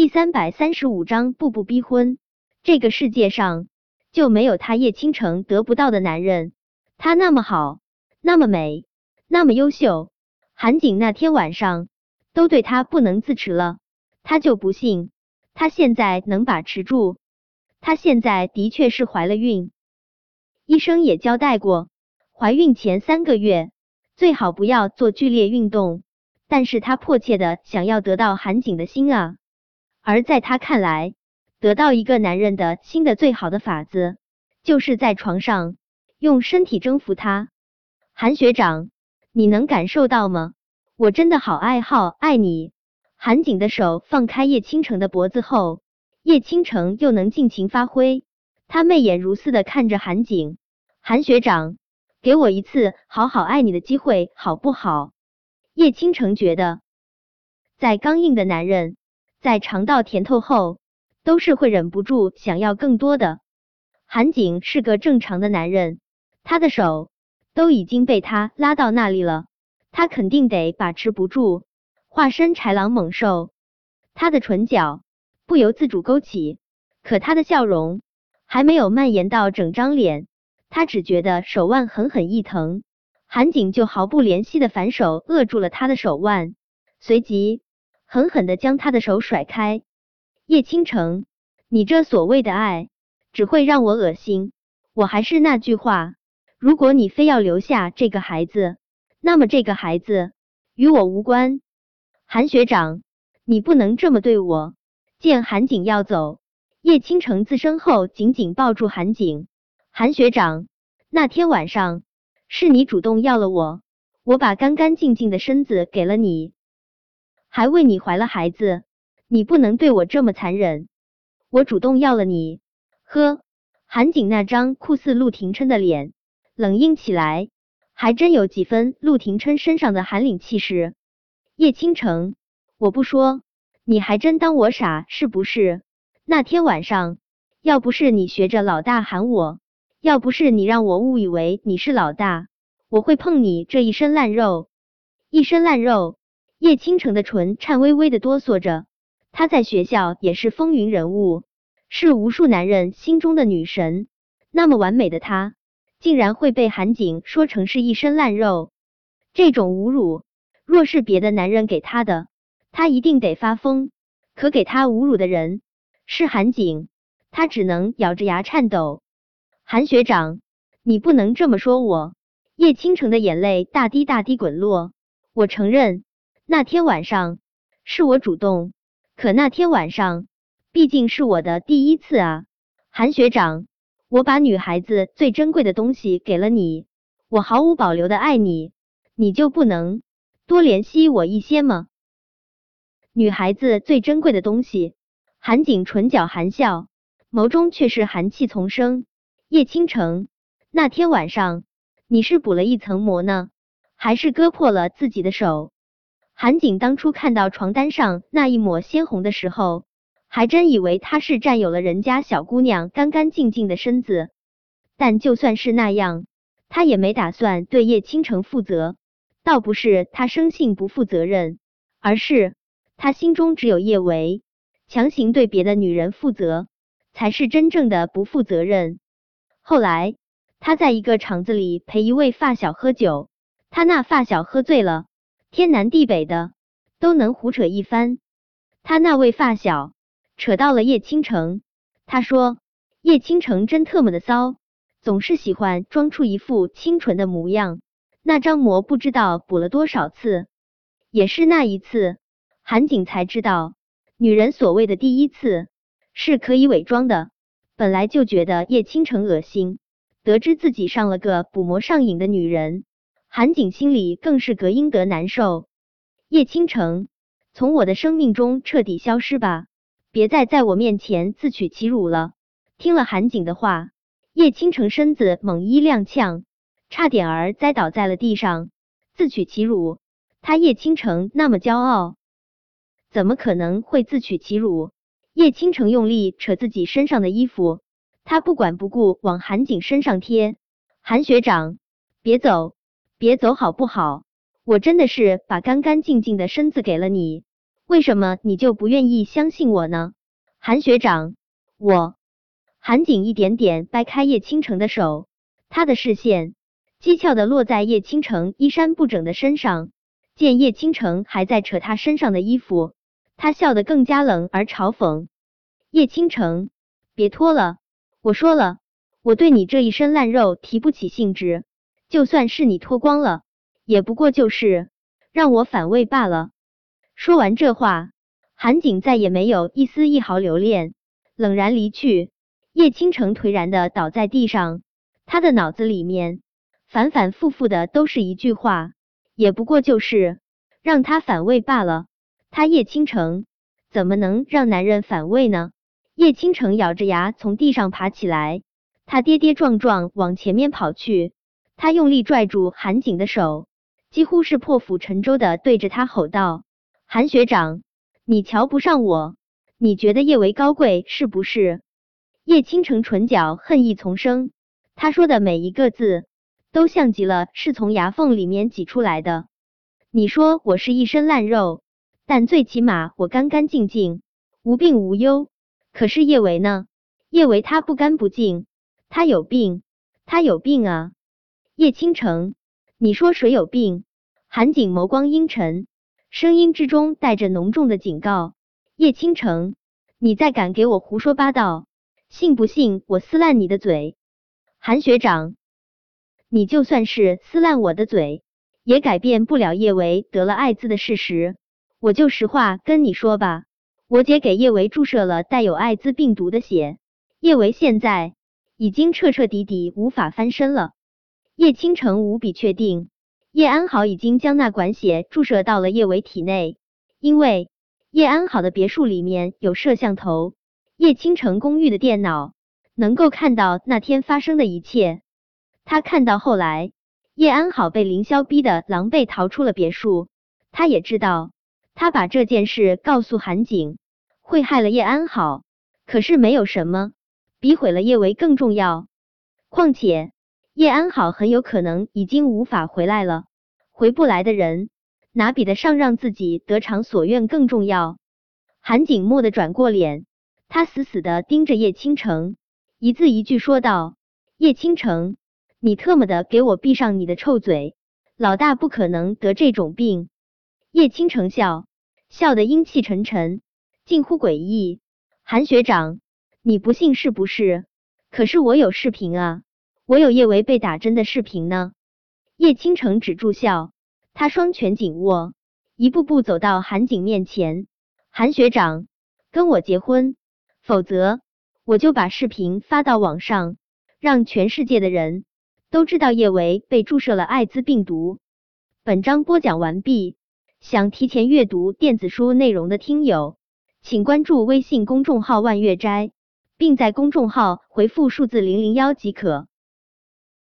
第三百三十五章步步逼婚。这个世界上就没有他叶倾城得不到的男人。他那么好，那么美，那么优秀。韩景那天晚上都对他不能自持了，他就不信他现在能把持住。他现在的确是怀了孕，医生也交代过，怀孕前三个月最好不要做剧烈运动。但是他迫切的想要得到韩景的心啊。而在他看来，得到一个男人的心的最好的法子，就是在床上用身体征服他。韩学长，你能感受到吗？我真的好爱好爱你。韩景的手放开叶倾城的脖子后，叶倾城又能尽情发挥。他媚眼如丝的看着韩景，韩学长，给我一次好好爱你的机会，好不好？叶倾城觉得，在刚硬的男人。在尝到甜头后，都是会忍不住想要更多的。韩景是个正常的男人，他的手都已经被他拉到那里了，他肯定得把持不住，化身豺狼猛兽。他的唇角不由自主勾起，可他的笑容还没有蔓延到整张脸，他只觉得手腕狠狠一疼，韩景就毫不怜惜的反手扼住了他的手腕，随即。狠狠的将他的手甩开，叶倾城，你这所谓的爱只会让我恶心。我还是那句话，如果你非要留下这个孩子，那么这个孩子与我无关。韩学长，你不能这么对我。见韩景要走，叶倾城自身后紧紧抱住韩景。韩学长，那天晚上是你主动要了我，我把干干净净的身子给了你。还为你怀了孩子，你不能对我这么残忍。我主动要了你。呵，韩景那张酷似陆廷琛的脸冷硬起来，还真有几分陆廷琛身上的寒凛气势。叶倾城，我不说，你还真当我傻是不是？那天晚上，要不是你学着老大喊我，要不是你让我误以为你是老大，我会碰你这一身烂肉，一身烂肉。叶倾城的唇颤巍巍的哆嗦着，她在学校也是风云人物，是无数男人心中的女神。那么完美的她，竟然会被韩景说成是一身烂肉，这种侮辱，若是别的男人给她的，她一定得发疯。可给她侮辱的人是韩景，她只能咬着牙颤抖。韩学长，你不能这么说我。叶倾城的眼泪大滴大滴滚落，我承认。那天晚上是我主动，可那天晚上毕竟是我的第一次啊，韩学长，我把女孩子最珍贵的东西给了你，我毫无保留的爱你，你就不能多怜惜我一些吗？女孩子最珍贵的东西，韩景唇角含笑，眸中却是寒气丛生。叶倾城，那天晚上你是补了一层膜呢，还是割破了自己的手？韩景当初看到床单上那一抹鲜红的时候，还真以为他是占有了人家小姑娘干干净净的身子。但就算是那样，他也没打算对叶倾城负责。倒不是他生性不负责任，而是他心中只有叶维，强行对别的女人负责，才是真正的不负责任。后来，他在一个厂子里陪一位发小喝酒，他那发小喝醉了。天南地北的都能胡扯一番，他那位发小扯到了叶倾城，他说叶倾城真特么的骚，总是喜欢装出一副清纯的模样，那张膜不知道补了多少次，也是那一次，韩景才知道女人所谓的第一次是可以伪装的，本来就觉得叶倾城恶心，得知自己上了个补膜上瘾的女人。韩景心里更是膈应得难受。叶倾城，从我的生命中彻底消失吧，别再在我面前自取其辱了。听了韩景的话，叶倾城身子猛一踉跄，差点儿栽倒在了地上。自取其辱？他叶倾城那么骄傲，怎么可能会自取其辱？叶倾城用力扯自己身上的衣服，他不管不顾往韩景身上贴。韩学长，别走！别走好不好？我真的是把干干净净的身子给了你，为什么你就不愿意相信我呢？韩学长，我韩景一点点掰开叶倾城的手，他的视线机巧的落在叶倾城衣衫不整的身上，见叶倾城还在扯他身上的衣服，他笑得更加冷而嘲讽。叶倾城，别脱了，我说了，我对你这一身烂肉提不起兴致，就算是你脱光了，也不过就是让我反胃罢了。说完这话，韩景再也没有一丝一毫留恋，冷然离去。叶倾城颓然的倒在地上，他的脑子里面反反复复的都是一句话，也不过就是让他反胃罢了。他叶倾城怎么能让男人反胃呢？叶倾城咬着牙从地上爬起来，他跌跌撞撞往前面跑去，他用力拽住韩景的手，几乎是破釜沉舟的对着他吼道。韩学长，你瞧不上我？你觉得叶维高贵是不是？叶倾城唇角恨意丛生，他说的每一个字都像极了是从牙缝里面挤出来的。你说我是一身烂肉，但最起码我干干净净，无病无忧。可是叶维呢？叶维他不干不净，他有病，他有病啊！叶倾城，你说谁有病？韩景眸光阴沉。声音之中带着浓重的警告：“叶倾城，你再敢给我胡说八道，信不信我撕烂你的嘴？”韩学长，你就算是撕烂我的嘴，也改变不了叶维得了艾滋的事实。我就实话跟你说吧，我姐给叶维注射了带有艾滋病毒的血，叶维现在已经彻彻底底无法翻身了。叶倾城无比确定。叶安好已经将那管血注射到了叶维体内，因为叶安好的别墅里面有摄像头，叶倾城公寓的电脑能够看到那天发生的一切。他看到后来叶安好被凌霄逼得狼狈逃出了别墅，他也知道他把这件事告诉韩景会害了叶安好，可是没有什么比毁了叶维更重要。况且。叶安好很有可能已经无法回来了，回不来的人哪比得上让自己得偿所愿更重要？韩景蓦地转过脸，他死死的盯着叶倾城，一字一句说道：“叶倾城，你特么的给我闭上你的臭嘴！老大不可能得这种病。”叶倾城笑笑得阴气沉沉，近乎诡异。韩学长，你不信是不是？可是我有视频啊！我有叶维被打针的视频呢。叶倾城止住笑，他双拳紧握，一步步走到韩景面前。韩学长，跟我结婚，否则我就把视频发到网上，让全世界的人都知道叶维被注射了艾滋病毒。本章播讲完毕。想提前阅读电子书内容的听友，请关注微信公众号万月斋，并在公众号回复数字零零幺即可。